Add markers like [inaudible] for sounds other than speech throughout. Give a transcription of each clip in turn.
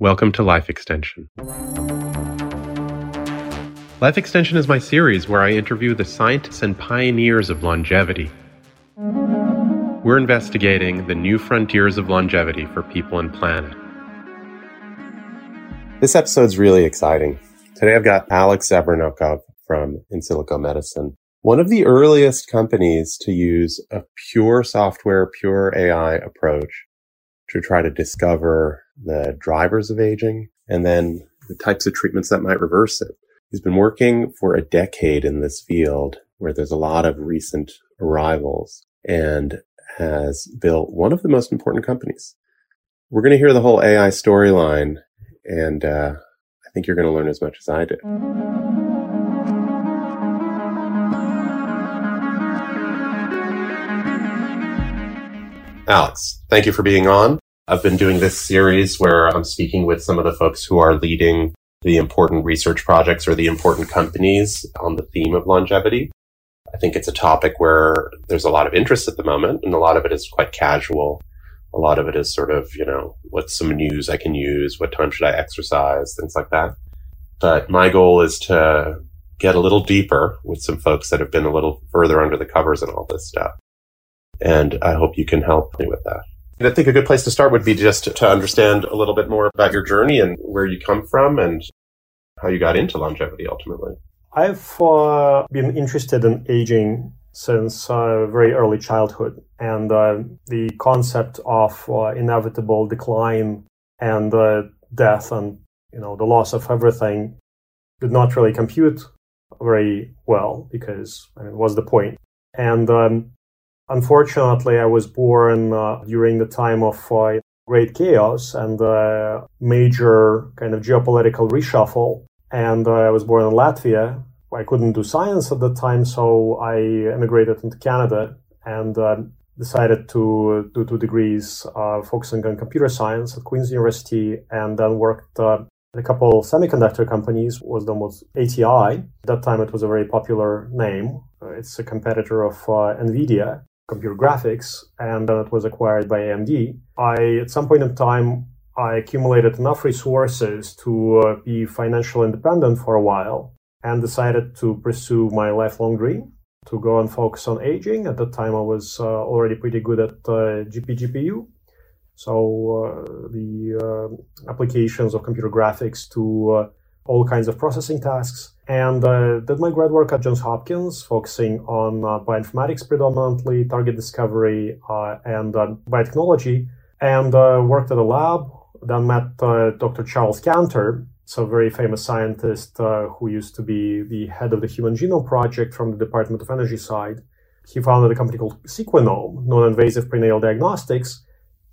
Welcome to Life Extension. Life Extension is my series where I interview the scientists and pioneers of longevity. We're investigating the new frontiers of longevity for people and planet. This episode's really exciting. Today I've got Alex Zhavoronkov from InSilico Medicine, one of the earliest companies to use a pure software, pure AI approach to try to discover the drivers of aging and then the types of treatments that might reverse it. He's been working for a decade in this field where there's a lot of recent arrivals and has built one of the most important companies. We're going to hear the whole AI storyline and uh, I think you're going to learn as much as I did. Alex, thank you for being on. I've been doing this series where I'm speaking with some of the folks who are leading the important research projects or the important companies on the theme of longevity. I think it's a topic where there's a lot of interest at the moment and a lot of it is quite casual. A lot of it is sort of, you know, what's some news I can use? What time should I exercise? Things like that. But my goal is to get a little deeper with some folks that have been a little further under the covers and all this stuff. And I hope you can help me with that. I think a good place to start would be just to understand a little bit more about your journey and where you come from and how you got into longevity ultimately. I've uh, been interested in aging since uh, very early childhood, and uh, the concept of uh, inevitable decline and uh, death and you know the loss of everything did not really compute very well because I mean, what's the point? And um, Unfortunately, I was born uh, during the time of uh, great chaos and uh, major kind of geopolitical reshuffle. And uh, I was born in Latvia. I couldn't do science at the time, so I emigrated into Canada and uh, decided to do two degrees uh, focusing on computer science at Queen's University and then worked at a couple semiconductor companies. Was was ATI. At that time, it was a very popular name. It's a competitor of NVIDIA computer graphics, and then it was acquired by AMD. I, at some point in time, I accumulated enough resources to uh, be financially independent for a while and decided to pursue my lifelong dream to go and focus on aging. At that time, I was uh, already pretty good at uh, GPGPU. So uh, the uh, applications of computer graphics to uh, all kinds of processing tasks and uh, did my grad work at Johns Hopkins, focusing on uh, bioinformatics predominantly, target discovery, uh, and uh, biotechnology, and uh, worked at a lab. Then met Dr. Charles Cantor, so very famous scientist who used to be the head of the Human Genome Project from the Department of Energy side. He founded a company called Sequenom, non-invasive prenatal diagnostics,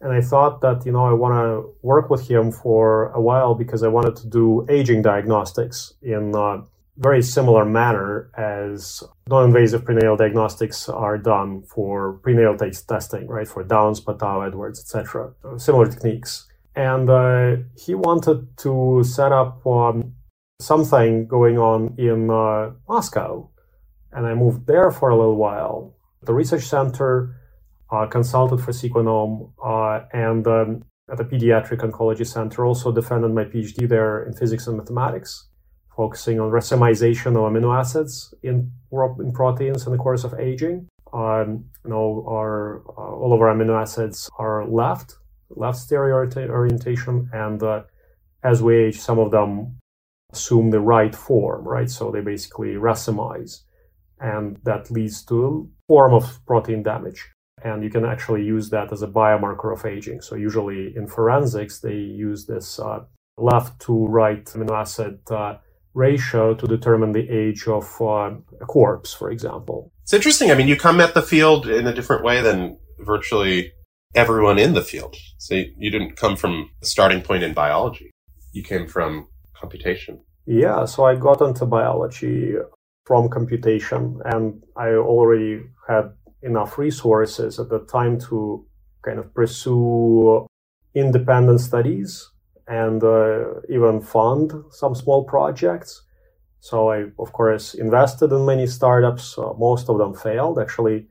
and I thought that, you know, I want to work with him for a while because I wanted to do aging diagnostics in uh, very similar manner as non-invasive prenatal diagnostics are done for prenatal testing, right? For Downs, Patau, Edwards, etc. Similar techniques. And uh, he wanted to set up um, something going on in uh, Moscow. And I moved there for a little while. The research center uh, consulted for Sequenom uh, and um, at the pediatric oncology center also defended my PhD there in physics and mathematics focusing on racemization of amino acids in, in proteins in the course of aging. Um, you know, our, uh, all of our amino acids are left, left stereo orientation, and uh, as we age, some of them assume the right form, right? So they basically racemize, and that leads to a form of protein damage. And you can actually use that as a biomarker of aging. So usually in forensics, they use this uh, left to right amino acid uh, ratio to determine the age of uh, a corpse, for example. It's interesting. I mean, you come at the field in a different way than virtually everyone in the field. So you didn't come from a starting point in biology. You came from computation. Yeah, so I got into biology from computation and I already had enough resources at the time to kind of pursue independent studies and uh, even fund some small projects. So I, of course, invested in many startups. Uh, most of them failed. Actually,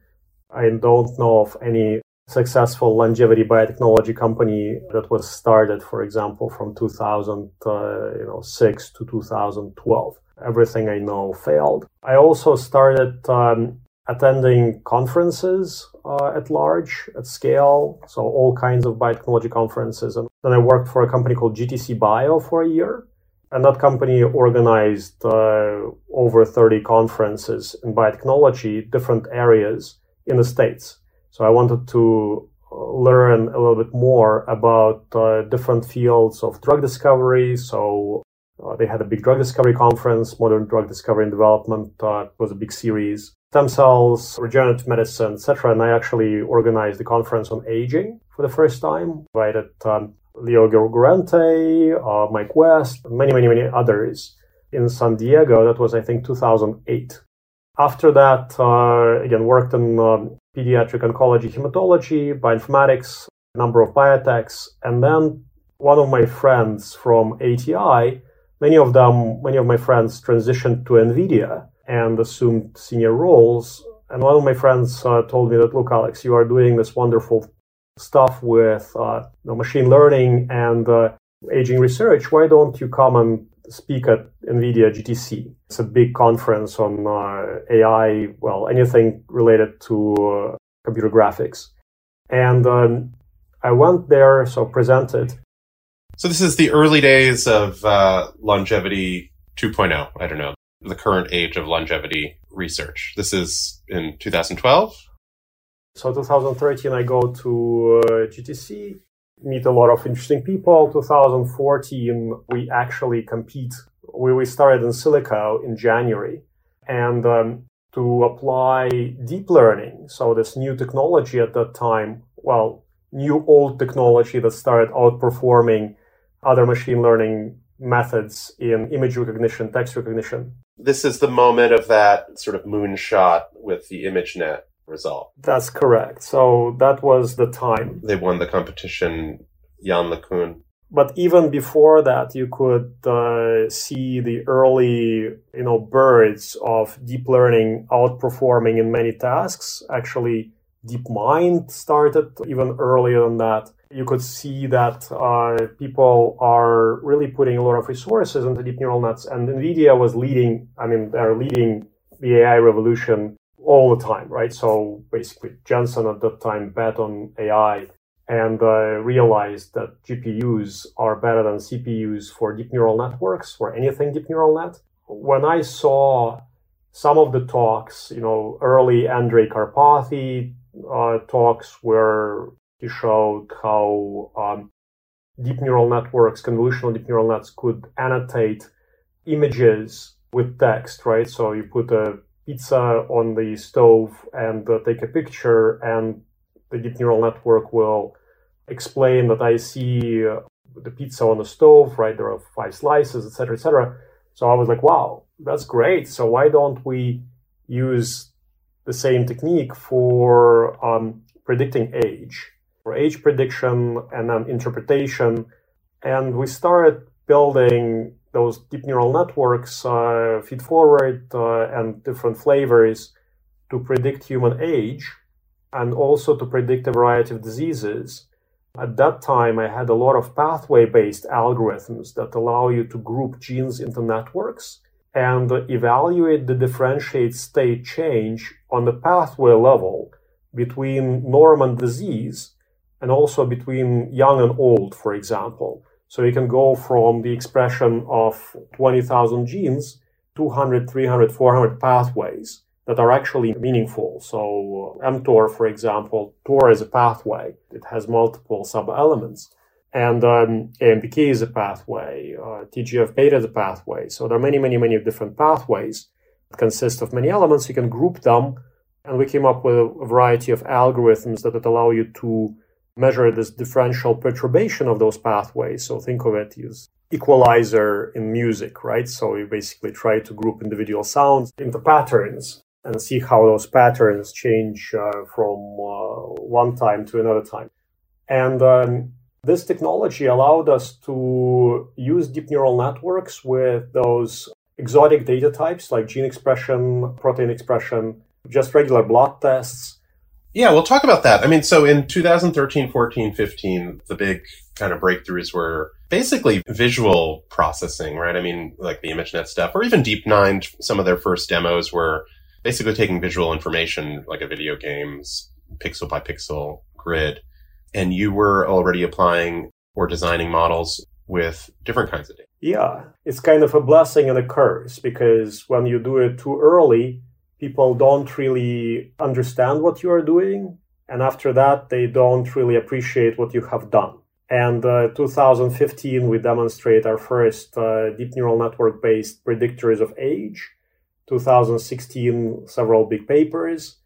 I don't know of any successful longevity biotechnology company that was started, for example, from 2006 to 2012. Everything I know failed. I also started um, attending conferences uh, at large, at scale, so all kinds of biotechnology conferences. And then I worked for a company called GTC Bio for a year. And that company organized uh, over 30 conferences in biotechnology, different areas in the States. So I wanted to uh, learn a little bit more about uh, different fields of drug discovery. So uh, they had a big drug discovery conference, modern drug discovery and development. Uh, was a big series stem cells, regenerative medicine, etc. And I actually organized the conference on aging for the first time. Invited um, Leo Guarente, uh, Mike West, many, many, many others in San Diego. That was, I think, 2008. After that, uh, again, worked in um, pediatric oncology, hematology, bioinformatics, a number of biotechs, and then one of my friends from ATI, many of them, many of my friends transitioned to NVIDIA and assumed senior roles. And one of my friends uh, told me that, look, Alex, you are doing this wonderful stuff with uh, you know, machine learning and uh, aging research. Why don't you come and speak at NVIDIA GTC? It's a big conference on uh, AI, well, anything related to uh, computer graphics. And um, I went there, so presented. So this is the early days of uh, longevity 2.0. I don't know the current age of longevity research. This is in 2012. So 2013, I go to uh, GTC, meet a lot of interesting people. 2014, we actually compete. We, we started in Silico in January. And um, to apply deep learning, so this new technology at that time, well, new old technology that started outperforming other machine learning methods in image recognition, text recognition. This is the moment of that sort of moonshot with the ImageNet result. That's correct. So that was the time. They won the competition, Yann LeCun. But even before that, you could uh, see the early, you know, birds of deep learning outperforming in many tasks. Actually, DeepMind started even earlier than that you could see that uh, people are really putting a lot of resources into deep neural nets, and NVIDIA was leading. I mean, they're leading the AI revolution all the time, right? So basically, Jensen at that time bet on AI and uh, realized that GPUs are better than CPUs for deep neural networks, for anything deep neural net. When I saw some of the talks, you know, early Andrej Karpathy uh, talks where he showed how um, deep neural networks, convolutional deep neural nets, could annotate images with text, right? So you put a pizza on the stove and uh, take a picture, and the deep neural network will explain that I see uh, the pizza on the stove, right? There are five slices, etc., etc. So I was like, wow, that's great. So why don't we use the same technique for um, predicting age? For age prediction and then interpretation. And we started building those deep neural networks, uh, feed forward uh, and different flavors to predict human age and also to predict a variety of diseases. At that time, I had a lot of pathway based algorithms that allow you to group genes into networks and evaluate the differentiate state change on the pathway level between norm and disease and also between young and old, for example. So you can go from the expression of 20,000 genes, 200, 300, 400 pathways that are actually meaningful. So uh, mTOR, for example, TOR is a pathway. It has multiple sub-elements. And um, AMPK is a pathway. Uh, TGF-beta is a pathway. So there are many, many, many different pathways that consist of many elements. You can group them. And we came up with a variety of algorithms that allow you to measure this differential perturbation of those pathways. So think of it as equalizer in music, right? So you basically try to group individual sounds into patterns and see how those patterns change uh, from uh, one time to another time. And um, this technology allowed us to use deep neural networks with those exotic data types like gene expression, protein expression, just regular blood tests Yeah, we'll talk about that. I mean, so in 2013, 14, 15, the big kind of breakthroughs were basically visual processing, right? I mean, like the ImageNet stuff, or even DeepMind, some of their first demos were basically taking visual information, like a video game's pixel by pixel grid, and you were already applying or designing models with different kinds of data. Yeah, it's kind of a blessing and a curse because when you do it too early, people don't really understand what you are doing. And after that, they don't really appreciate what you have done. And uh, 2015, we demonstrate our first uh, deep neural network based predictors of age. 2016, several big papers.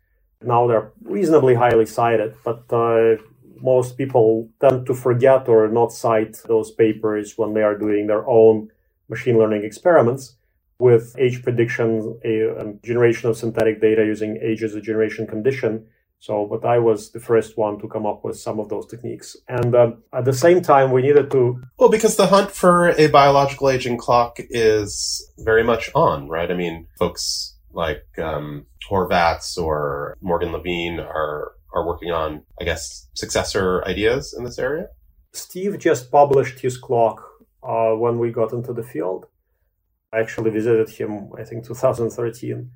Now they're reasonably highly cited, but uh, most people tend to forget or not cite those papers when they are doing their own machine learning experiments with age prediction, a, a generation of synthetic data using age as a generation condition. So, but I was the first one to come up with some of those techniques. And uh, at the same time, we needed to. Well, because the hunt for a biological aging clock is very much on, right? I mean, folks like um, Horvath or Morgan Levine are are working on, I guess, successor ideas in this area? Steve just published his clock uh, when we got into the field. I actually visited him, I think, 2013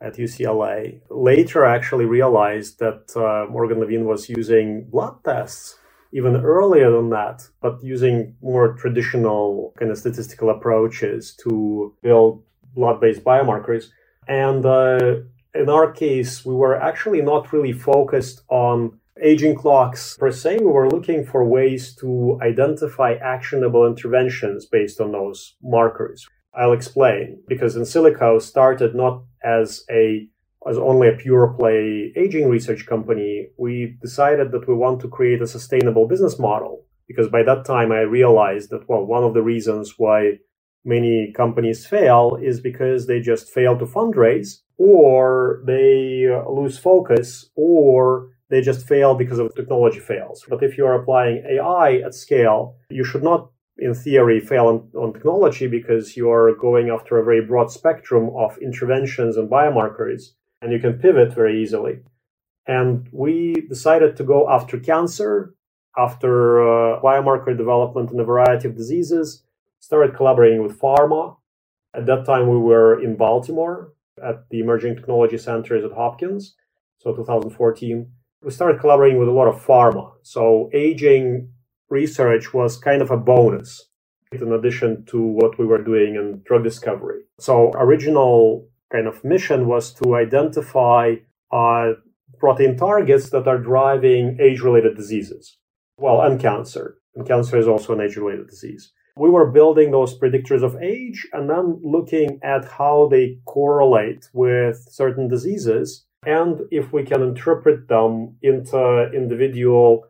at UCLA. Later, I actually realized that uh, Morgan Levine was using blood tests even earlier than that, but using more traditional kind of statistical approaches to build blood-based biomarkers. And uh, in our case, we were actually not really focused on aging clocks per se. We were looking for ways to identify actionable interventions based on those markers. I'll explain because InSilico started not as a as only a pure play aging research company. We decided that we want to create a sustainable business model because by that time I realized that well one of the reasons why many companies fail is because they just fail to fundraise or they lose focus or they just fail because of technology fails. But if you are applying AI at scale, you should not, in theory, fail on, on, technology because you are going after a very broad spectrum of interventions and biomarkers, and you can pivot very easily. And we decided to go after cancer, after uh, biomarker development in a variety of diseases, started collaborating with pharma. At that time, we were in Baltimore at the Emerging Technology Centers at Hopkins, so 2014. We started collaborating with a lot of pharma. So aging research was kind of a bonus in addition to what we were doing in drug discovery. So original kind of mission was to identify uh, protein targets that are driving age-related diseases. Well, and cancer. And cancer is also an age-related disease we were building those predictors of age and then looking at how they correlate with certain diseases and if we can interpret them into individual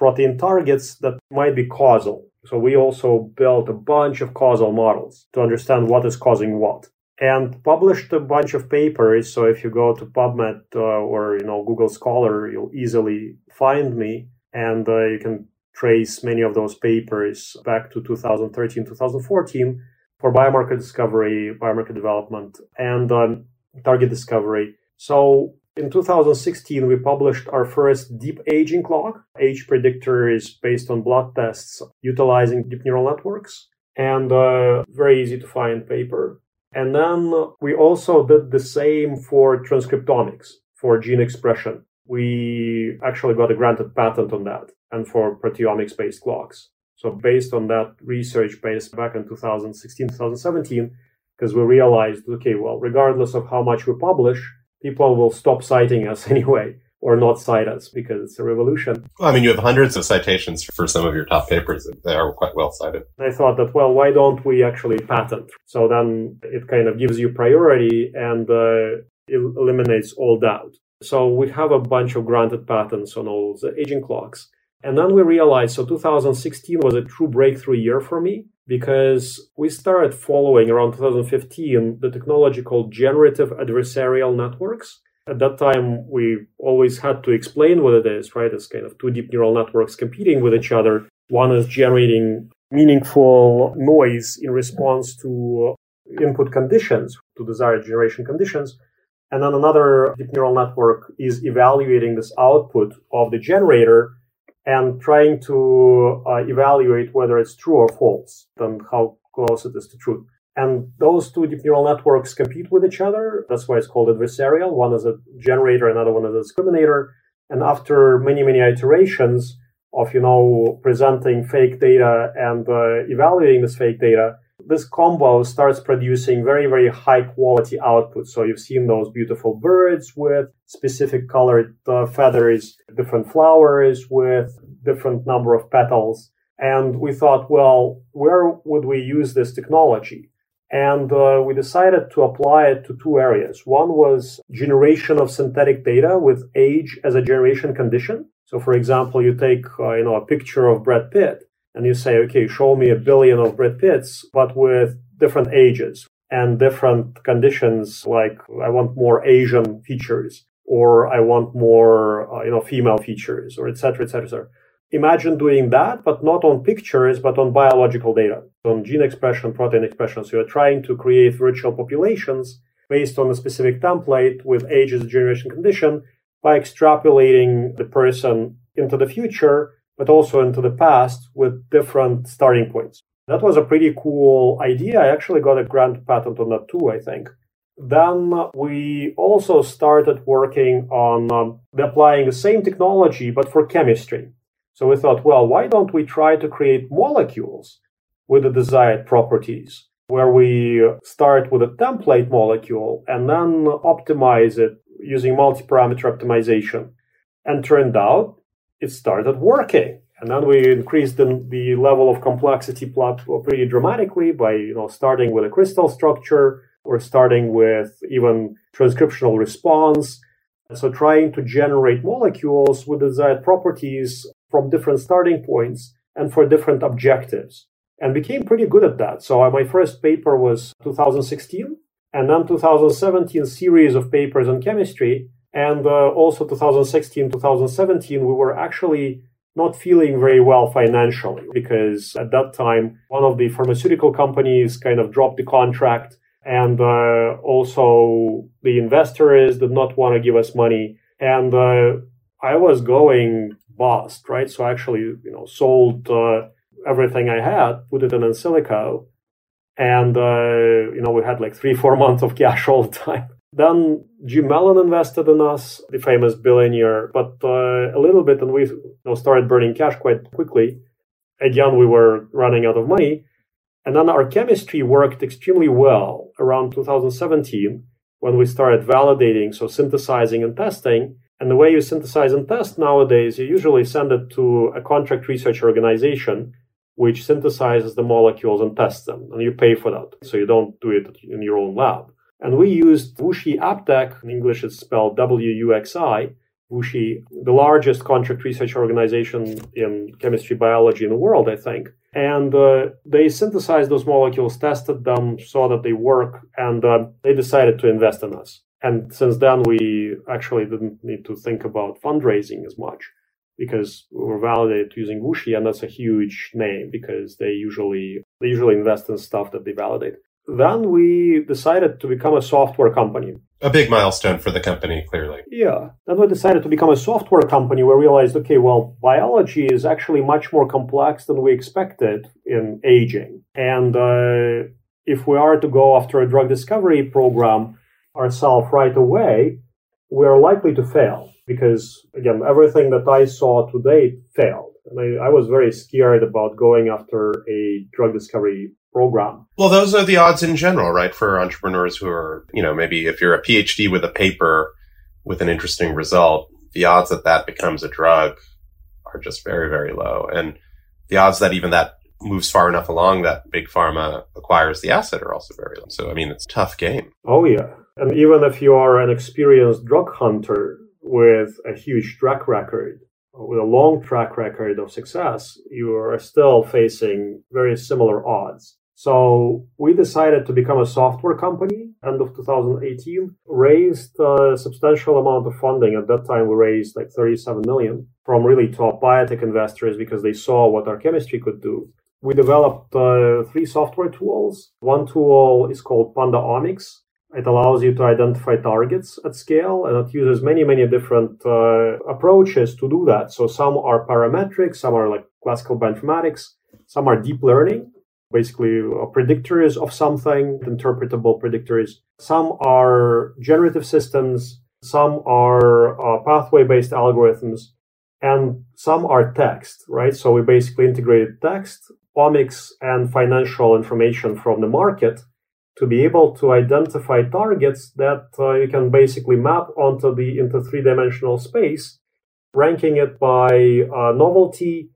protein targets that might be causal. So we also built a bunch of causal models to understand what is causing what and published a bunch of papers. So if you go to PubMed uh, or you know Google Scholar, you'll easily find me, and uh, you can trace many of those papers back to 2013, 2014 for biomarker discovery, biomarker development, and um, target discovery. So in 2016, we published our first deep aging clock. Age predictor is based on blood tests utilizing deep neural networks and uh, very easy to find paper. And then we also did the same for transcriptomics, for gene expression. We actually got a granted patent on that and for proteomics based clocks. So based on that research based back in 2016, 2017, because we realized, okay, well, regardless of how much we publish, people will stop citing us [laughs] anyway or not cite us because it's a revolution. Well, I mean, you have hundreds of citations for some of your top papers. They are quite well cited. I thought that, well, why don't we actually patent? So then it kind of gives you priority and uh, eliminates all doubt. So we have a bunch of granted patents on all the aging clocks. And then we realized, so 2016 was a true breakthrough year for me because we started following around 2015 the technology called generative adversarial networks. At that time, we always had to explain what it is, right? It's kind of two deep neural networks competing with each other. One is generating meaningful noise in response to input conditions, to desired generation conditions. And then another deep neural network is evaluating this output of the generator and trying to uh, evaluate whether it's true or false and how close it is to truth. And those two deep neural networks compete with each other. That's why it's called adversarial. One is a generator, another one is a discriminator. And after many, many iterations of, you know, presenting fake data and uh, evaluating this fake data, this combo starts producing very, very high quality output. So you've seen those beautiful birds with specific colored uh, feathers, different flowers with different number of petals. And we thought, well, where would we use this technology? And uh, we decided to apply it to two areas. One was generation of synthetic data with age as a generation condition. So, for example, you take uh, you know a picture of Brad Pitt and you say, okay, show me a billion of Brad Pitts, but with different ages and different conditions. Like I want more Asian features, or I want more uh, you know female features, or etc. etc. imagine doing that, but not on pictures, but on biological data, on gene expression, protein expression. So you're trying to create virtual populations based on a specific template with ages, generation condition by extrapolating the person into the future, but also into the past with different starting points. That was a pretty cool idea. I actually got a grant patent on that too, I think. Then we also started working on um, applying the same technology, but for chemistry. So we thought, well, why don't we try to create molecules with the desired properties where we start with a template molecule and then optimize it using multi-parameter optimization. And turned out it started working. And then we increased the, the level of complexity plot pretty dramatically by you know starting with a crystal structure or starting with even transcriptional response. So trying to generate molecules with desired properties from different starting points and for different objectives and became pretty good at that. So uh, my first paper was 2016 and then 2017 series of papers on chemistry and uh, also 2016 2017 we were actually not feeling very well financially because at that time one of the pharmaceutical companies kind of dropped the contract and uh, also the investors did not want to give us money and uh, i was going bust, right? So I actually, you know, sold uh, everything I had, put it in Insilico, and uh, you know, we had like three, four months of cash all the time. Then Jim Mellon invested in us, the famous billionaire, but uh, a little bit, and we you know, started burning cash quite quickly. Again, we were running out of money. And then our chemistry worked extremely well around 2017 when we started validating, so synthesizing and testing. And the way you synthesize and test nowadays, you usually send it to a contract research organization which synthesizes the molecules and tests them, and you pay for that. So you don't do it in your own lab. And we used Wuxi AppTec, in English it's spelled W-U-X-I, Wuxi, the largest contract research organization in chemistry biology in the world, I think. And uh, they synthesized those molecules, tested them, saw that they work, and uh, they decided to invest in us. And since then, we actually didn't need to think about fundraising as much because we were validated using Wuxi, and that's a huge name because they usually they usually invest in stuff that they validate. Then we decided to become a software company. A big milestone for the company, clearly. Yeah. Then we decided to become a software company. We realized, okay, well, biology is actually much more complex than we expected in aging. And uh, if we are to go after a drug discovery program, ourselves right away, we're likely to fail because, again, everything that I saw to date failed. And I, I was very scared about going after a drug discovery program. Well, those are the odds in general, right? For entrepreneurs who are, you know, maybe if you're a PhD with a paper with an interesting result, the odds that that becomes a drug are just very, very low. And the odds that even that moves far enough along that big pharma acquires the asset are also very low. So, I mean, it's a tough game. Oh, yeah. And even if you are an experienced drug hunter with a huge track record, with a long track record of success, you are still facing very similar odds. So we decided to become a software company end of 2018, raised a substantial amount of funding. At that time, we raised like 37 million from really top biotech investors because they saw what our chemistry could do. We developed uh, three software tools. One tool is called Panda Omics, It allows you to identify targets at scale, and it uses many, many different uh, approaches to do that. So some are parametric, some are like classical bioinformatics, some are deep learning, basically uh, predictors of something, interpretable predictors. Some are generative systems, some are uh, pathway based algorithms, and some are text, right? So we basically integrated text, omics, and financial information from the market to be able to identify targets that uh, you can basically map onto the into three dimensional space, ranking it by uh, novelty,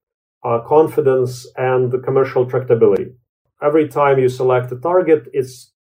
uh, confidence, and commercial tractability. Every time you select a target, it's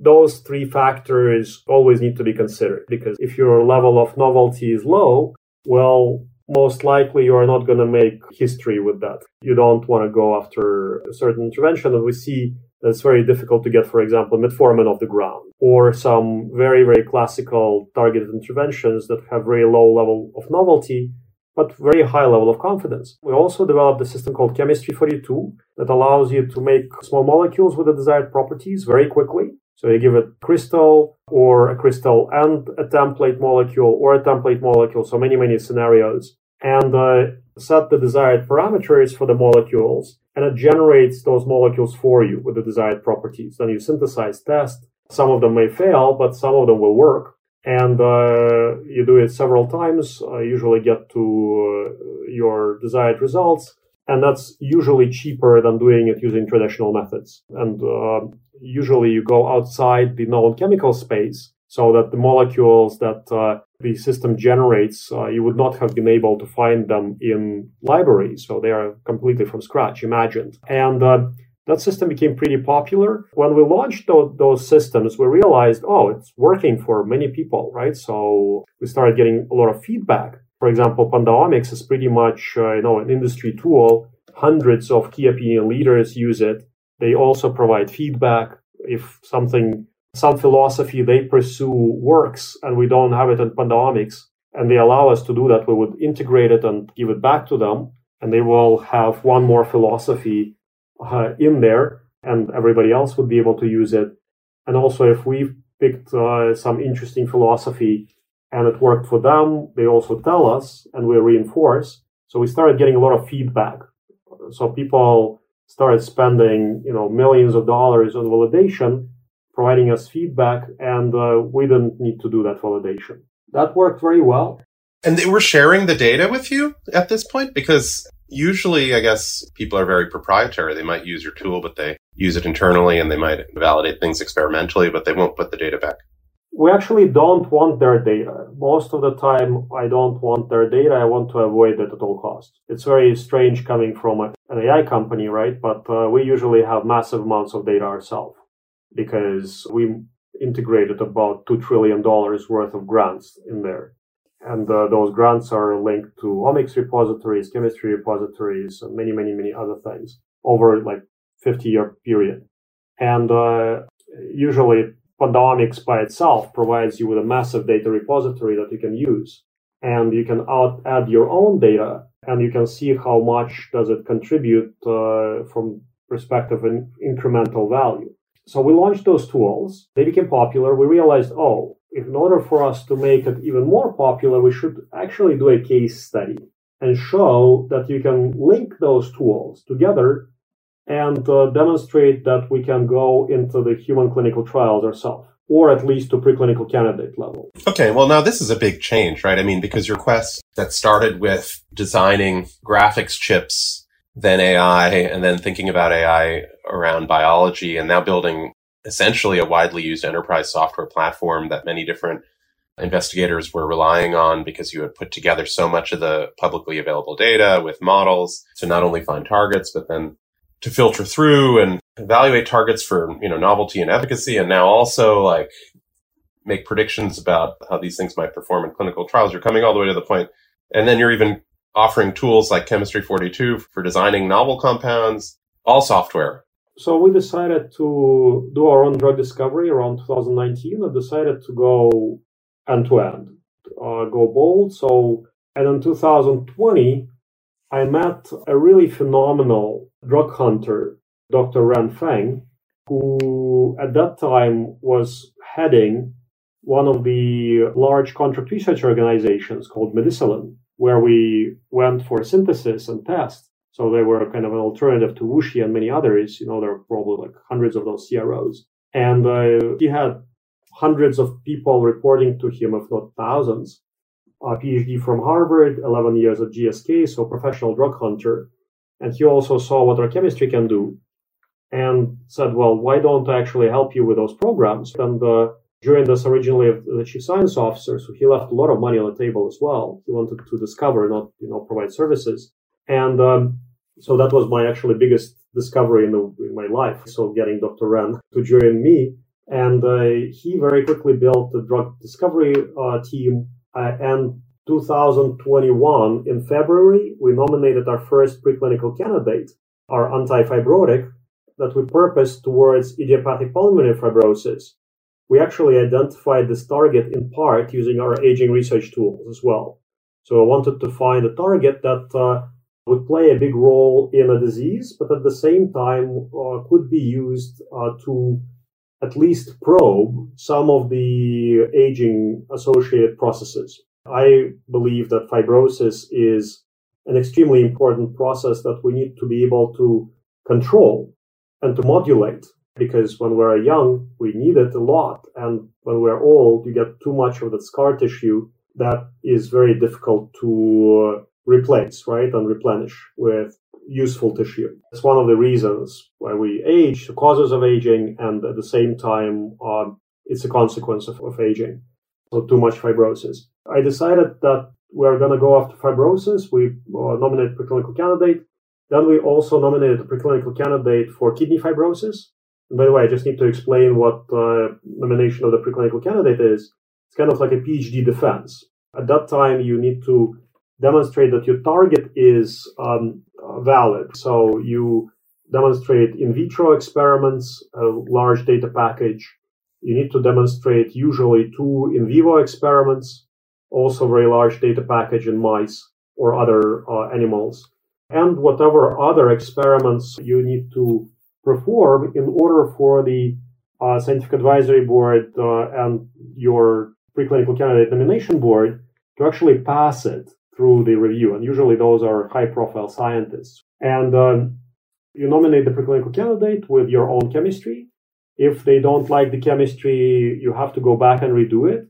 those three factors always need to be considered because if your level of novelty is low, well, most likely you are not going to make history with that. You don't want to go after a certain intervention. And we see that's very difficult to get, for example, metformin off the ground or some very, very classical targeted interventions that have very low level of novelty, but very high level of confidence. We also developed a system called Chemistry 42 that allows you to make small molecules with the desired properties very quickly. So you give a crystal or a crystal and a template molecule or a template molecule. So many, many scenarios and uh, set the desired parameters for the molecules and it generates those molecules for you with the desired properties. Then you synthesize, test. Some of them may fail, but some of them will work. And uh, you do it several times, uh, usually get to uh, your desired results. And that's usually cheaper than doing it using traditional methods. And uh, usually you go outside the known chemical space so that the molecules that uh, the system generates, uh, you would not have been able to find them in libraries. So they are completely from scratch, imagined. And uh, that system became pretty popular. When we launched th- those systems, we realized, oh, it's working for many people, right? So we started getting a lot of feedback. For example, Pandaomics is pretty much, uh, you know, an industry tool. Hundreds of key opinion leaders use it. They also provide feedback if something some philosophy they pursue works and we don't have it in Pandaomics and they allow us to do that, we would integrate it and give it back to them and they will have one more philosophy uh, in there and everybody else would be able to use it. And also if we picked uh, some interesting philosophy and it worked for them, they also tell us and we reinforce. So we started getting a lot of feedback. So people started spending, you know, millions of dollars on validation providing us feedback, and uh, we didn't need to do that validation. That worked very well. And they were sharing the data with you at this point? Because usually, I guess, people are very proprietary. They might use your tool, but they use it internally and they might validate things experimentally, but they won't put the data back. We actually don't want their data. Most of the time, I don't want their data. I want to avoid it at all costs. It's very strange coming from an AI company, right? But uh, we usually have massive amounts of data ourselves because we integrated about $2 trillion worth of grants in there. And uh, those grants are linked to omics repositories, chemistry repositories, and many, many, many other things over like 50 year period. And uh, usually Pandaomics by itself provides you with a massive data repository that you can use. And you can out- add your own data and you can see how much does it contribute uh, from perspective in incremental value. So we launched those tools. They became popular. We realized, oh, in order for us to make it even more popular, we should actually do a case study and show that you can link those tools together and uh, demonstrate that we can go into the human clinical trials ourselves or at least to preclinical candidate level. Okay, well, now this is a big change, right? I mean, because your quest that started with designing graphics chips then AI, and then thinking about AI around biology, and now building essentially a widely used enterprise software platform that many different investigators were relying on because you had put together so much of the publicly available data with models to not only find targets, but then to filter through and evaluate targets for, you know, novelty and efficacy. And now also like make predictions about how these things might perform in clinical trials. You're coming all the way to the point. And then you're even offering tools like Chemistry 42 for designing novel compounds, all software. So we decided to do our own drug discovery around 2019 and decided to go end to end, go bold. So, and in 2020, I met a really phenomenal drug hunter, Dr. Ren Feng, who at that time was heading one of the large contract research organizations called Medicilon, where we went for synthesis and test. So they were kind of an alternative to WuXi and many others. You know, there are probably like hundreds of those CROs. And uh, he had hundreds of people reporting to him, if not thousands. A PhD from Harvard, 11 years at GSK, so professional drug hunter. And he also saw what our chemistry can do and said, well, why don't I actually help you with those programs? And uh, during this originally the chief science officer, so he left a lot of money on the table as well. He wanted to discover, not, you know, provide services. And um, so that was my actually biggest discovery in, the, in my life. So getting Dr. Ren to join me. And uh, he very quickly built the drug discovery uh, team. Uh, and 2021, in February, we nominated our first preclinical candidate, our antifibrotic, that we purposed towards idiopathic pulmonary fibrosis. We actually identified this target in part using our aging research tools as well. So I wanted to find a target that uh, would play a big role in a disease, but at the same time uh, could be used uh, to at least probe some of the aging associated processes. I believe that fibrosis is an extremely important process that we need to be able to control and to modulate because when we're young, we need it a lot. And when we're old, you get too much of the scar tissue that is very difficult to uh, replace, right? And replenish with useful tissue. It's one of the reasons why we age, the causes of aging, and at the same time, uh, it's a consequence of, of aging. So too much fibrosis. I decided that we're going to go after fibrosis. We uh, nominated preclinical candidate. Then we also nominated a preclinical candidate for kidney fibrosis. By the way, I just need to explain what uh, nomination of the preclinical candidate is. It's kind of like a PhD defense. At that time, you need to demonstrate that your target is um, valid. So you demonstrate in vitro experiments, a large data package. You need to demonstrate usually two in vivo experiments, also very large data package in mice or other uh, animals, and whatever other experiments you need to perform in order for the uh, scientific advisory board uh, and your preclinical candidate nomination board to actually pass it through the review. And usually those are high profile scientists. And um, you nominate the preclinical candidate with your own chemistry. If they don't like the chemistry, you have to go back and redo it.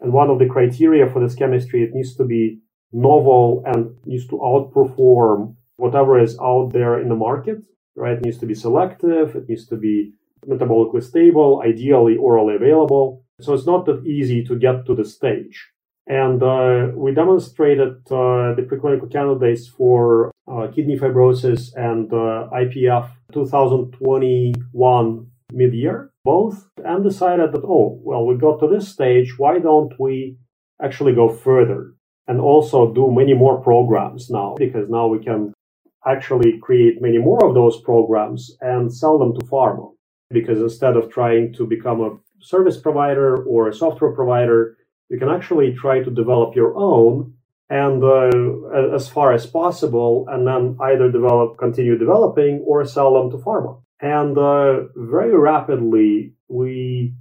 And one of the criteria for this chemistry, it needs to be novel and needs to outperform whatever is out there in the market, right? It needs to be selective. It needs to be metabolically stable, ideally orally available. So it's not that easy to get to the stage. And uh, we demonstrated uh, the preclinical candidates for uh, kidney fibrosis and uh, IPF 2021 mid-year, both, and decided that, oh, well, we got to this stage. Why don't we actually go further and also do many more programs now? Because now we can actually create many more of those programs and sell them to pharma. Because instead of trying to become a service provider or a software provider, you can actually try to develop your own and uh, as far as possible, and then either develop, continue developing, or sell them to pharma. And uh, very rapidly, we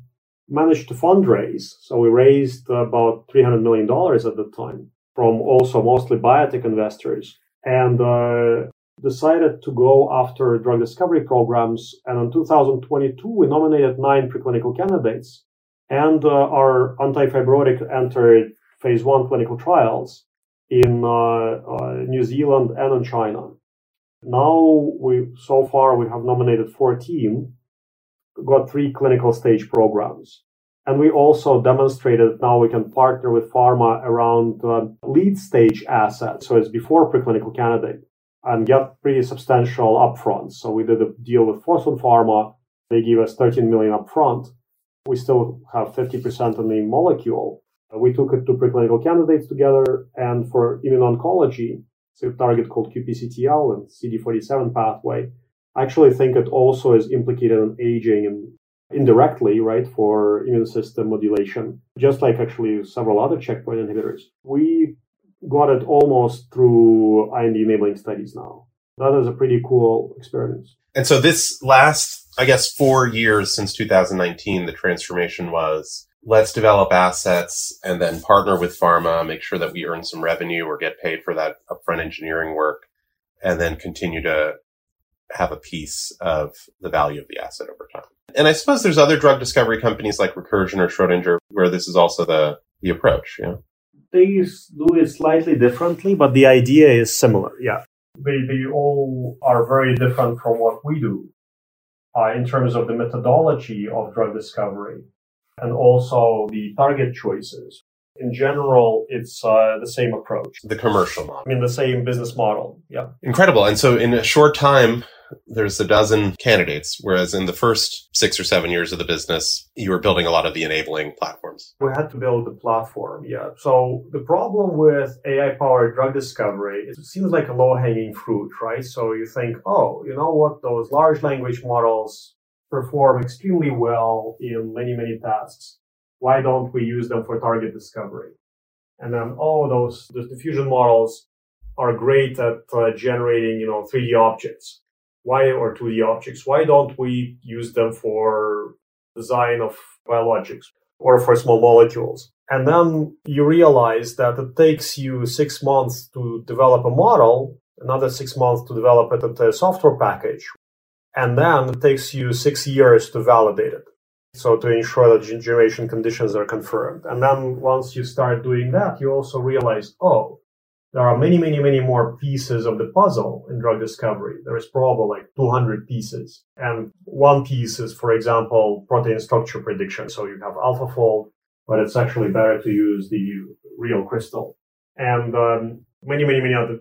managed to fundraise. So we raised about $300 million at the time from also mostly biotech investors and uh, decided to go after drug discovery programs. And in 2022, we nominated nine preclinical candidates and uh, our antifibrotic entered phase one clinical trials in uh, uh, New Zealand and in China. Now we so far we have nominated 14, got three clinical stage programs. And we also demonstrated now we can partner with pharma around uh, lead stage assets. So it's before preclinical candidate and get pretty substantial upfront. So we did a deal with Fosun Pharma. They gave us 13 million upfront we still have 50% on the molecule. Uh, we took it to preclinical candidates together, and for immuno-oncology, it's a target called QPCTL and CD47 pathway. I actually think it also is implicated in aging and indirectly, right, for immune system modulation, just like actually several other checkpoint inhibitors. We got it almost through IND enabling studies now. That is a pretty cool experience. And so this last I guess four years since 2019, the transformation was let's develop assets and then partner with pharma, make sure that we earn some revenue or get paid for that upfront engineering work, and then continue to have a piece of the value of the asset over time. And I suppose there's other drug discovery companies like Recursion or Schrodinger where this is also the, the approach. Yeah. They do it slightly differently, but the idea is similar. Yeah. They, they all are very different from what we do uh, in terms of the methodology of drug discovery and also the target choices. In general, it's uh, the same approach. The commercial model. I mean, the same business model. Yeah. Incredible. And so in a short time, there's a dozen candidates, whereas in the first six or seven years of the business, you were building a lot of the enabling platforms. We had to build the platform, yeah. So the problem with AI powered drug discovery, it seems like a low hanging fruit, right? So you think, oh, you know what, those large language models perform extremely well in many, many tasks. Why don't we use them for target discovery? And then, oh, those, those diffusion models are great at uh, generating, you know, 3D objects why or 2D objects? Why don't we use them for design of biologics or for small molecules? And then you realize that it takes you six months to develop a model, another six months to develop it into a software package, and then it takes you six years to validate it. So to ensure that generation conditions are confirmed. And then once you start doing that, you also realize, oh, there are many, many, many more pieces of the puzzle in drug discovery. There is probably like 200 pieces. And one piece is, for example, protein structure prediction. So you have AlphaFold, but it's actually better to use the real crystal. And um, many, many, many other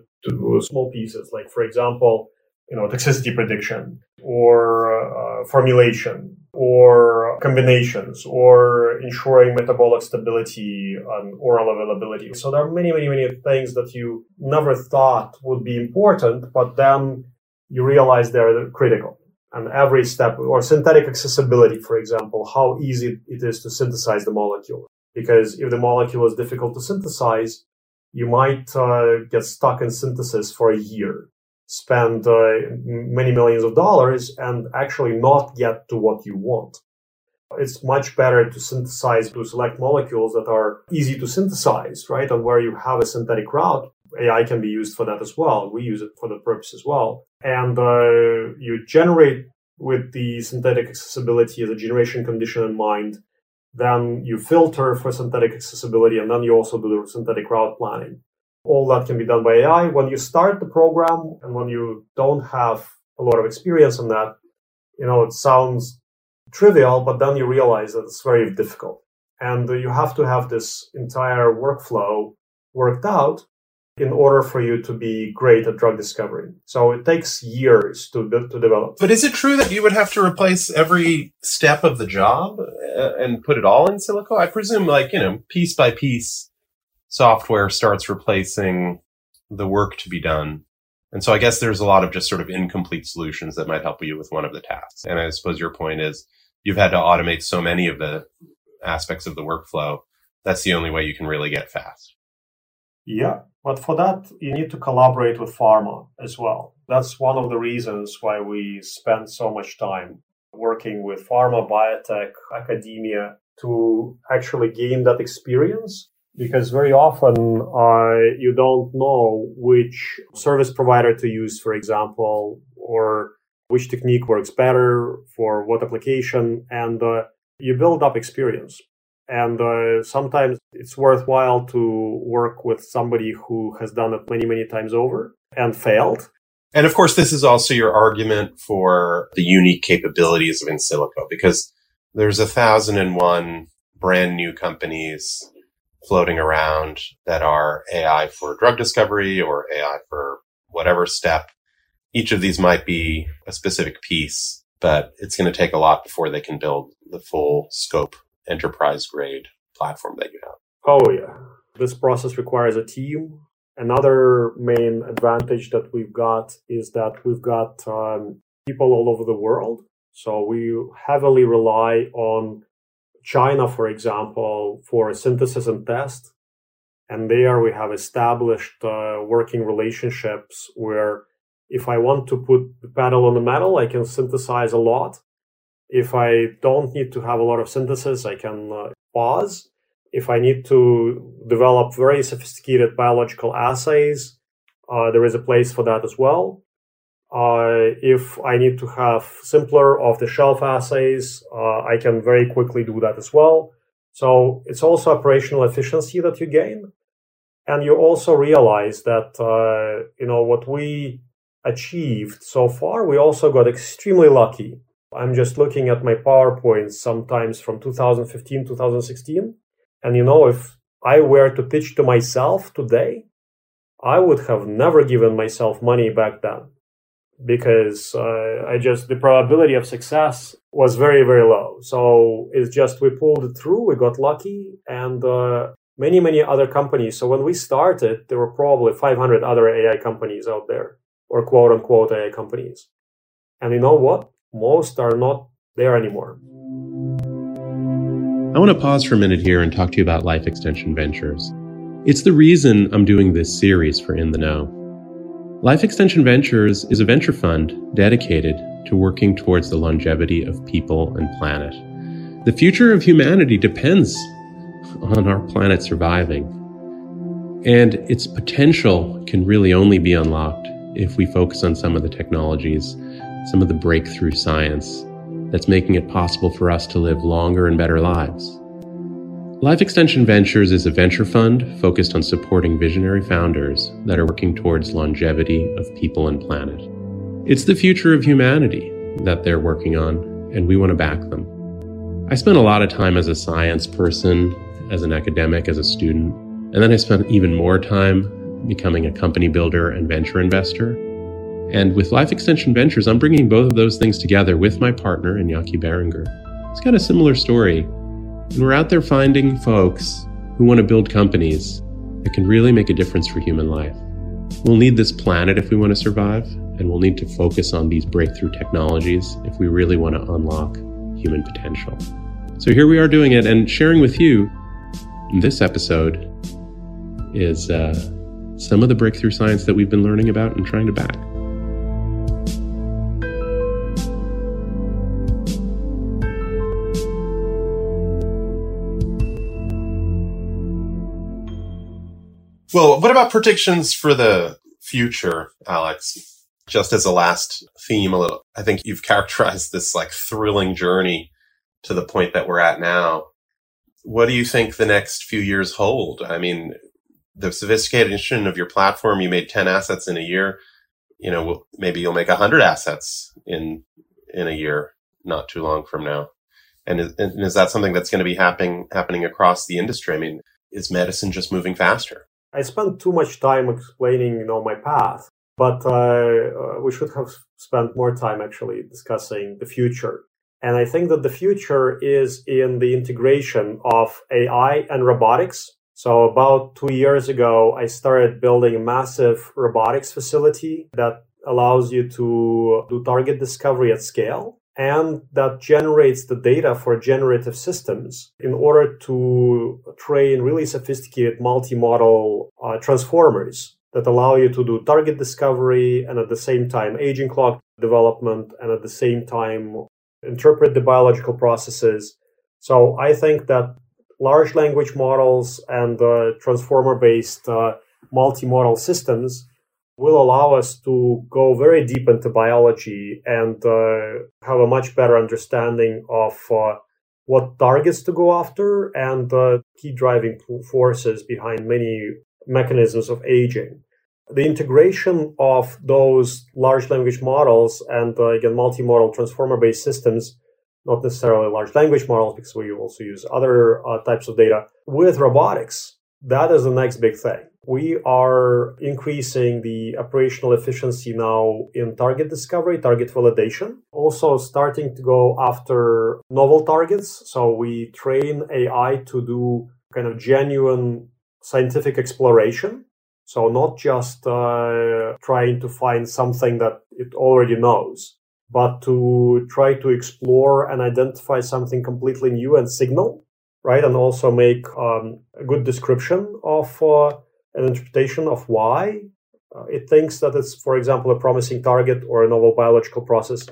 small pieces, like, for example, you know, toxicity prediction or uh, formulation or combinations or ensuring metabolic stability and oral availability. So there are many, many, many things that you never thought would be important, but then you realize they're critical. And every step or synthetic accessibility, for example, how easy it is to synthesize the molecule. Because if the molecule is difficult to synthesize, you might uh, get stuck in synthesis for a year spend uh, many millions of dollars and actually not get to what you want. It's much better to synthesize, to select molecules that are easy to synthesize, right? And where you have a synthetic route, AI can be used for that as well. We use it for that purpose as well. And uh, you generate with the synthetic accessibility as a generation condition in mind. Then you filter for synthetic accessibility, and then you also do the synthetic route planning. All that can be done by AI. When you start the program and when you don't have a lot of experience on that, you know, it sounds trivial, but then you realize that it's very difficult. And you have to have this entire workflow worked out in order for you to be great at drug discovery. So it takes years to to develop. But is it true that you would have to replace every step of the job uh, and put it all in silico? I presume, like you know, piece by piece, software starts replacing the work to be done. And so I guess there's a lot of just sort of incomplete solutions that might help you with one of the tasks. And I suppose your point is you've had to automate so many of the aspects of the workflow. That's the only way you can really get fast. Yeah. But for that, you need to collaborate with pharma as well. That's one of the reasons why we spend so much time working with pharma, biotech, academia to actually gain that experience because very often uh, you don't know which service provider to use, for example, or which technique works better for what application, and uh, you build up experience. And uh, sometimes it's worthwhile to work with somebody who has done it many, many times over and failed. And of course, this is also your argument for the unique capabilities of InSilico because there's a thousand and one brand new companies floating around that are AI for drug discovery or AI for whatever step. Each of these might be a specific piece, but it's going to take a lot before they can build the full scope enterprise grade platform that you have. Oh, yeah. This process requires a team. Another main advantage that we've got is that we've got um, people all over the world. So we heavily rely on China, for example, for synthesis and test. And there we have established uh, working relationships where if I want to put the pedal on the metal, I can synthesize a lot. If I don't need to have a lot of synthesis, I can uh, pause. If I need to develop very sophisticated biological assays, uh, there is a place for that as well. Uh, if I need to have simpler off the shelf assays, uh, I can very quickly do that as well. So it's also operational efficiency that you gain. And you also realize that, uh, you know, what we achieved so far, we also got extremely lucky. I'm just looking at my PowerPoints sometimes from 2015, 2016. And, you know, if I were to pitch to myself today, I would have never given myself money back then because uh, I just, the probability of success was very, very low. So it's just we pulled it through, we got lucky, and uh, many, many other companies. So when we started, there were probably 500 other AI companies out there, or quote unquote AI companies. And you know what? Most are not there anymore. I want to pause for a minute here and talk to you about Life Extension Ventures. It's the reason I'm doing this series for In the Know. Life Extension Ventures is a venture fund dedicated to working towards the longevity of people and planet. The future of humanity depends on our planet surviving. And its potential can really only be unlocked if we focus on some of the technologies, some of the breakthrough science that's making it possible for us to live longer and better lives. Life Extension Ventures is a venture fund focused on supporting visionary founders that are working towards longevity of people and planet. It's the future of humanity that they're working on, and we want to back them. I spent a lot of time as a science person as an academic, as a student. And then I spent even more time becoming a company builder and venture investor. And with Life Extension Ventures, I'm bringing both of those things together with my partner, Iñaki Berenguer. It's got a similar story. And we're out there finding folks who want to build companies that can really make a difference for human life. We'll need this planet if we want to survive, and we'll need to focus on these breakthrough technologies if we really want to unlock human potential. So here we are doing it and sharing with you this episode is uh, some of the breakthrough science that we've been learning about and trying to back. Well, what about predictions for the future, Alex? Just as a last theme, a little, I think you've characterized this like thrilling journey to the point that we're at now what do you think the next few years hold? I mean, the sophistication of your platform, you made 10 assets in a year. You know, maybe you'll make 100 assets in in a year, not too long from now. And is, and is that something that's going to be happening happening across the industry? I mean, is medicine just moving faster? I spent too much time explaining, you know, my path, but uh, we should have spent more time actually discussing the future and I think that the future is in the integration of AI and robotics. So about two years ago, I started building a massive robotics facility that allows you to do target discovery at scale and that generates the data for generative systems in order to train really sophisticated multimodal uh, transformers that allow you to do target discovery and at the same time aging clock development and at the same time interpret the biological processes. So I think that large language models and uh, transformer based uh, multimodal systems will allow us to go very deep into biology and uh, have a much better understanding of uh, what targets to go after and uh, key driving forces behind many mechanisms of aging. The integration of those large language models and uh, again multimodal transformer based systems not necessarily large language models because we also use other uh, types of data with robotics that is the next big thing we are increasing the operational efficiency now in target discovery target validation. Also starting to go after novel targets. So we train ai to do kind of genuine scientific exploration. So not just uh, trying to find something that it already knows, but to try to explore and identify something completely new and signal, right? And also make um, a good description of uh, an interpretation of why uh, it thinks that it's, for example, a promising target or a novel biological process.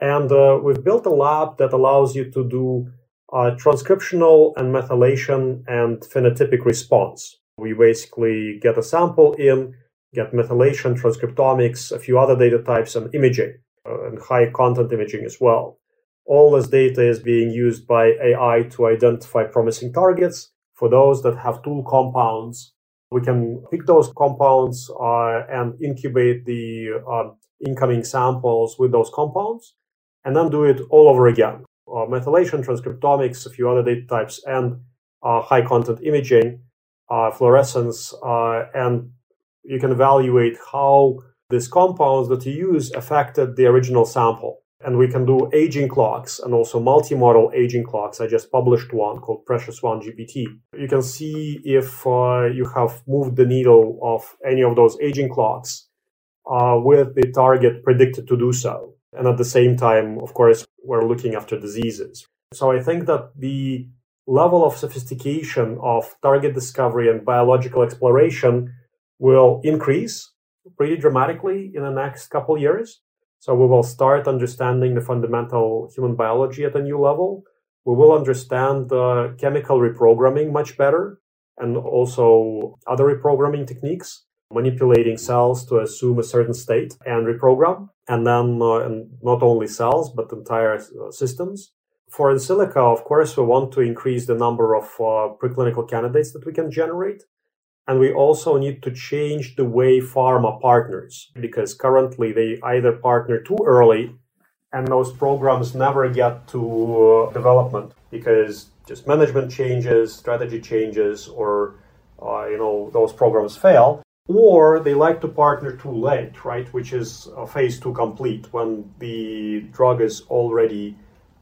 And uh, we've built a lab that allows you to do uh, transcriptional and methylation and phenotypic response. We basically get a sample in, get methylation, transcriptomics, a few other data types, and imaging, uh, and high content imaging as well. All this data is being used by AI to identify promising targets. For those that have tool compounds, we can pick those compounds uh, and incubate the uh, incoming samples with those compounds, and then do it all over again. Uh, methylation, transcriptomics, a few other data types, and uh, high content imaging uh, fluorescence, uh, and you can evaluate how these compounds that you use affected the original sample. And we can do aging clocks and also multi-model aging clocks. I just published one called Precious One GPT. You can see if uh, you have moved the needle of any of those aging clocks uh, with the target predicted to do so. And at the same time, of course, we're looking after diseases. So I think that the level of sophistication of target discovery and biological exploration will increase pretty dramatically in the next couple years. So we will start understanding the fundamental human biology at a new level. We will understand the chemical reprogramming much better and also other reprogramming techniques, manipulating cells to assume a certain state and reprogram. And then uh, and not only cells, but entire uh, systems for in silico, of course, we want to increase the number of uh, preclinical candidates that we can generate. And we also need to change the way pharma partners because currently they either partner too early and those programs never get to uh, development because just management changes, strategy changes, or uh, you know those programs fail, or they like to partner too late, right? Which is a phase two complete when the drug is already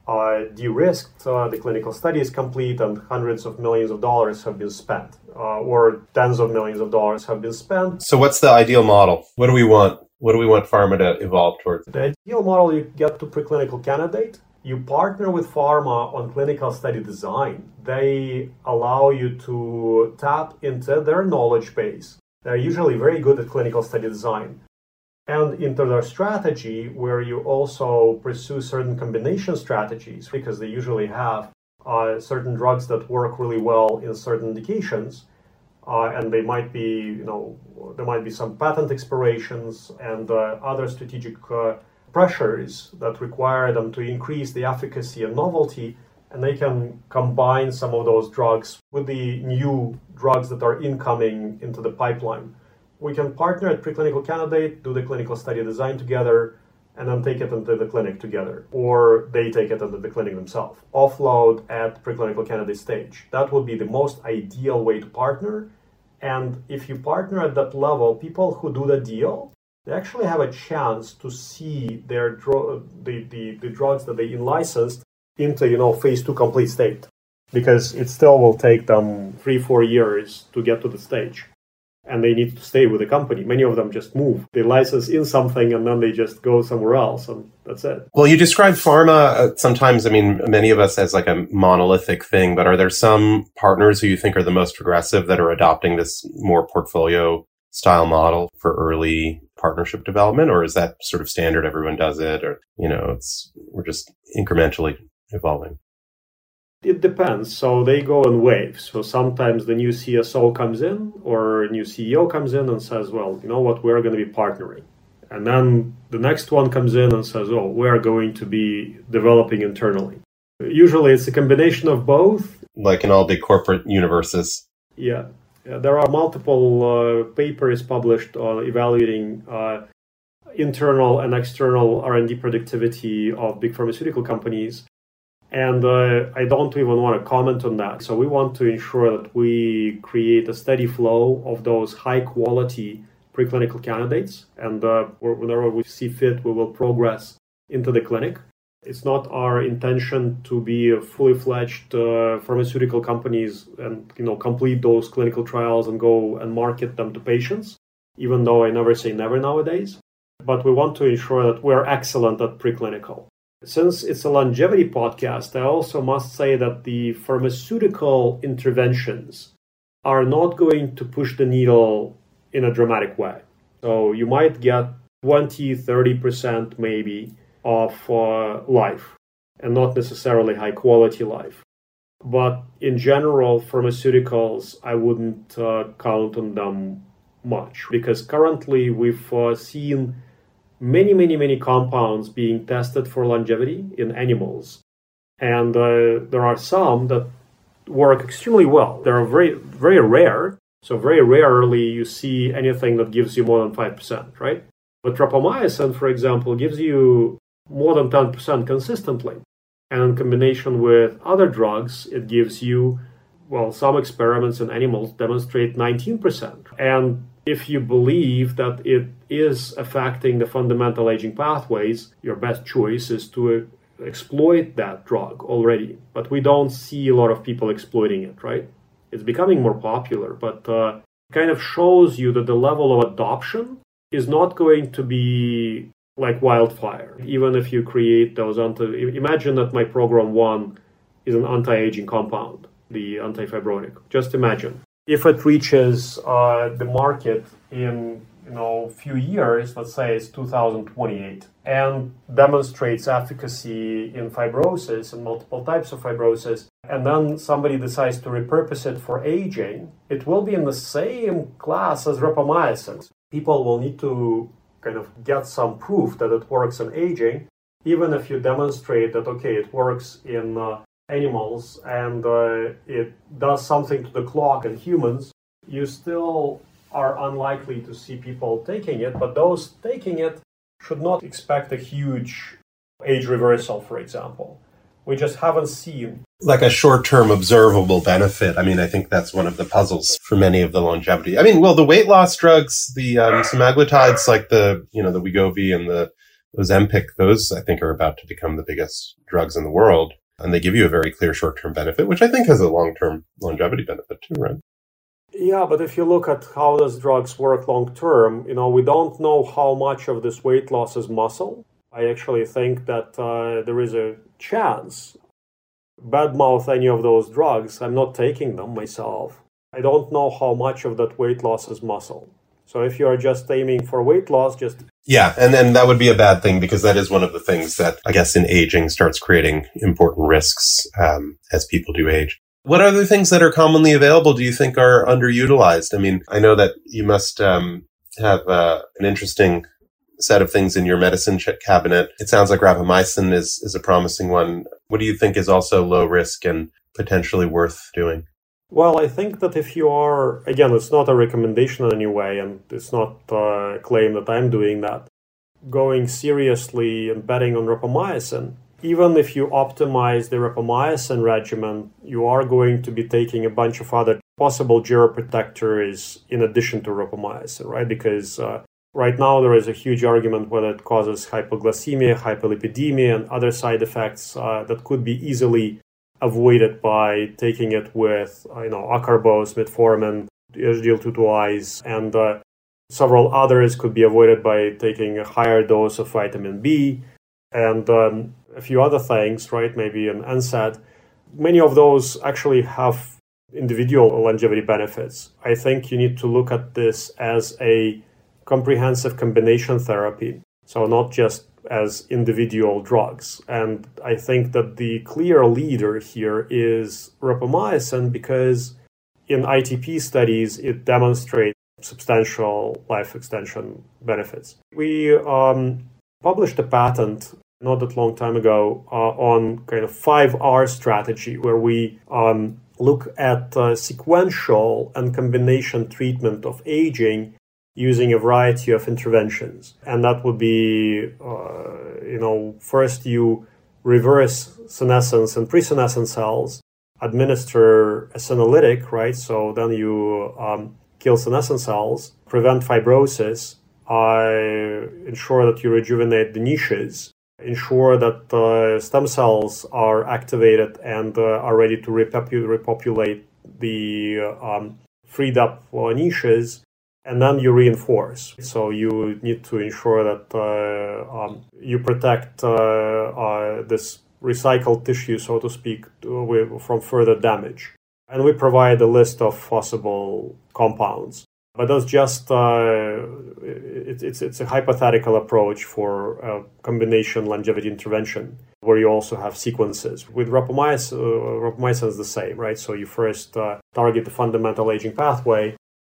uh, de-risked, uh, the clinical study is complete, and hundreds of millions of dollars have been spent, uh, or tens of millions of dollars have been spent. So, what's the ideal model? What do we want? What do we want pharma to evolve towards? The ideal model you get to preclinical candidate. You partner with pharma on clinical study design. They allow you to tap into their knowledge base. They're usually very good at clinical study design and into their strategy where you also pursue certain combination strategies because they usually have uh, certain drugs that work really well in certain indications uh, and they might be you know there might be some patent expirations and uh, other strategic uh, pressures that require them to increase the efficacy and novelty and they can combine some of those drugs with the new drugs that are incoming into the pipeline we can partner at preclinical candidate, do the clinical study design together, and then take it into the clinic together, or they take it into the clinic themselves. Offload at preclinical candidate stage. That would be the most ideal way to partner. And if you partner at that level, people who do the deal, they actually have a chance to see their dro- the, the, the drugs that they licensed into you know phase two complete state because it still will take them three four years to get to the stage and they need to stay with the company. Many of them just move. They license in something and then they just go somewhere else and that's it. Well, you describe pharma uh, sometimes, I mean, many of us as like a monolithic thing, but are there some partners who you think are the most progressive that are adopting this more portfolio style model for early partnership development? Or is that sort of standard? Everyone does it or, you know, it's, we're just incrementally evolving. It depends. So they go in waves. So sometimes the new CSO comes in or new CEO comes in and says, well, you know what, we're going to be partnering. And then the next one comes in and says, oh, we're going to be developing internally. Usually it's a combination of both. Like in all big corporate universes. Yeah. yeah there are multiple uh, papers published on evaluating uh, internal and external R&D productivity of big pharmaceutical companies and uh, I don't even want to comment on that. So we want to ensure that we create a steady flow of those high quality preclinical candidates. And uh, whenever we see fit, we will progress into the clinic. It's not our intention to be fully fledged uh, pharmaceutical companies and you know complete those clinical trials and go and market them to patients. Even though I never say never nowadays, but we want to ensure that we're excellent at preclinical. Since it's a longevity podcast, I also must say that the pharmaceutical interventions are not going to push the needle in a dramatic way. So you might get 20, 30% maybe of uh, life and not necessarily high quality life. But in general, pharmaceuticals, I wouldn't uh, count on them much because currently we've uh, seen many, many, many compounds being tested for longevity in animals. And uh, there are some that work extremely well. They are very, very rare. So, very rarely you see anything that gives you more than 5%, right? But rapamycin, for example, gives you more than 10% consistently. And in combination with other drugs, it gives you, well, some experiments in animals demonstrate 19%. And if you believe that it is affecting the fundamental aging pathways, your best choice is to exploit that drug already. But we don't see a lot of people exploiting it, right? It's becoming more popular, but uh, kind of shows you that the level of adoption is not going to be like wildfire. Even if you create those anti, imagine that my program one is an anti-aging compound, the antifibrotic. Just imagine if it reaches uh, the market in you know few years, let's say it's 2028, and demonstrates efficacy in fibrosis and multiple types of fibrosis, and then somebody decides to repurpose it for aging, it will be in the same class as rapamycin. People will need to kind of get some proof that it works in aging, even if you demonstrate that, okay, it works in uh, animals and uh, it does something to the clock in humans, you still are unlikely to see people taking it. But those taking it should not expect a huge age reversal, for example. We just haven't seen like a short-term observable benefit. I mean, I think that's one of the puzzles for many of the longevity. I mean, well, the weight loss drugs, the um, semaglutides, like the you know the Wegovy and the Ozempic, those I think are about to become the biggest drugs in the world, and they give you a very clear short-term benefit, which I think has a long-term longevity benefit too, right? Yeah, but if you look at how those drugs work long term, you know, we don't know how much of this weight loss is muscle. I actually think that uh, there is a chance badmouth any of those drugs. I'm not taking them myself. I don't know how much of that weight loss is muscle. So if you are just aiming for weight loss, just yeah, and then that would be a bad thing because that is one of the things that I guess in aging starts creating important risks um, as people do age. What other things that are commonly available do you think are underutilized? I mean, I know that you must um, have uh, an interesting set of things in your medicine cabinet. It sounds like rapamycin is, is a promising one. What do you think is also low risk and potentially worth doing? Well, I think that if you are, again, it's not a recommendation in any way, and it's not a claim that I'm doing that. Going seriously and betting on rapamycin, even if you optimize the rapamycin regimen, you are going to be taking a bunch of other possible geroprotectors in addition to rapamycin, right? Because uh, right now there is a huge argument whether it causes hypoglycemia, hypolipidemia, and other side effects uh, that could be easily avoided by taking it with, you know, acarbose, metformin, SGLT2Is, and uh, several others could be avoided by taking a higher dose of vitamin B. And um, a few other things, right? Maybe an NSAID. Many of those actually have individual longevity benefits. I think you need to look at this as a comprehensive combination therapy, so not just as individual drugs. And I think that the clear leader here is rapamycin because in ITP studies it demonstrates substantial life extension benefits. We um, published a patent not that long time ago uh, on kind of 5R strategy where we um, look at uh, sequential and combination treatment of aging using a variety of interventions. And that would be, uh, you know, first you reverse senescence and pre-senescent cells, administer a senolytic, right? So then you um, kill senescent cells, prevent fibrosis, I ensure that you rejuvenate the niches, ensure that uh, stem cells are activated and uh, are ready to repopu- repopulate the uh, um, freed up uh, niches, and then you reinforce. So you need to ensure that uh, um, you protect uh, this recycled tissue, so to speak, from further damage. And we provide a list of possible compounds. But that's just uh, it, it's it's a hypothetical approach for a combination longevity intervention where you also have sequences. With rapamycin, uh, rapamycin is the same, right? So you first uh, target the fundamental aging pathway,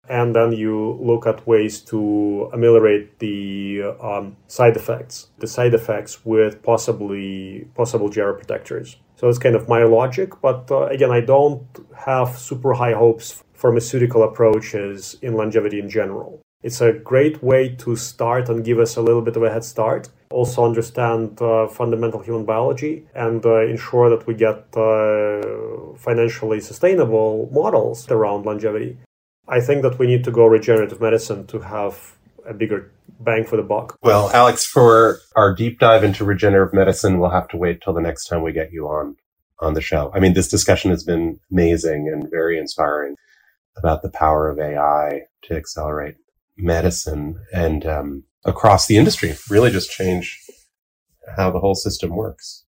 and then you look at ways to ameliorate the um, side effects, the side effects with possibly possible geroprotectors. So that's kind of my logic. But uh, again, I don't have super high hopes pharmaceutical approaches in longevity in general. It's a great way to start and give us a little bit of a head start. Also, understand uh, fundamental human biology and uh, ensure that we get uh, financially sustainable models around longevity. I think that we need to go regenerative medicine to have a bigger bang for the buck. Well, Alex, for our deep dive into regenerative medicine, we'll have to wait till the next time we get you on on the show. I mean, this discussion has been amazing and very inspiring about the power of AI to accelerate medicine and um, across the industry, really just change how the whole system works.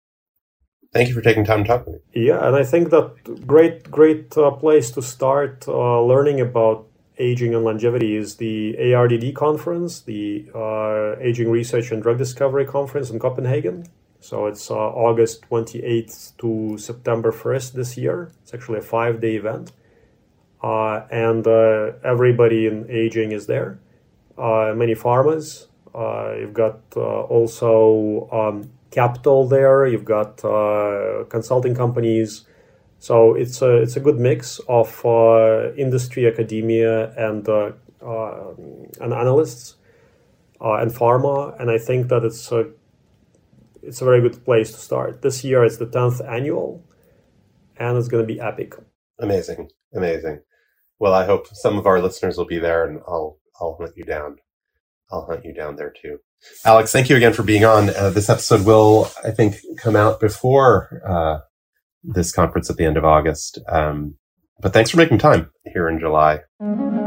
Thank you for taking time to talk with me. Yeah, and I think that great, great uh, place to start uh, learning about aging and longevity is the ARDD conference, the uh, Aging Research and Drug Discovery Conference in Copenhagen. So it's uh, August 28th to September 1st this year. It's actually a five day event. Uh, and uh, everybody in aging is there. Many pharmas. you've got also um, capital there. You've got uh, consulting companies. So it's a it's a good mix of uh, industry, academia, and uh, and analysts and pharma. And I think that it's a it's a very good place to start. This year it's the 10th annual and it's going to be epic. Amazing. Amazing. Well, I hope some of our listeners will be there and I'll, I'll hunt you down. I'll hunt you down there too. Alex, thank you again for being on. Uh, this episode will, I think, come out before, uh, this conference at the end of August. Um, but thanks for making time here in July. Mm-hmm.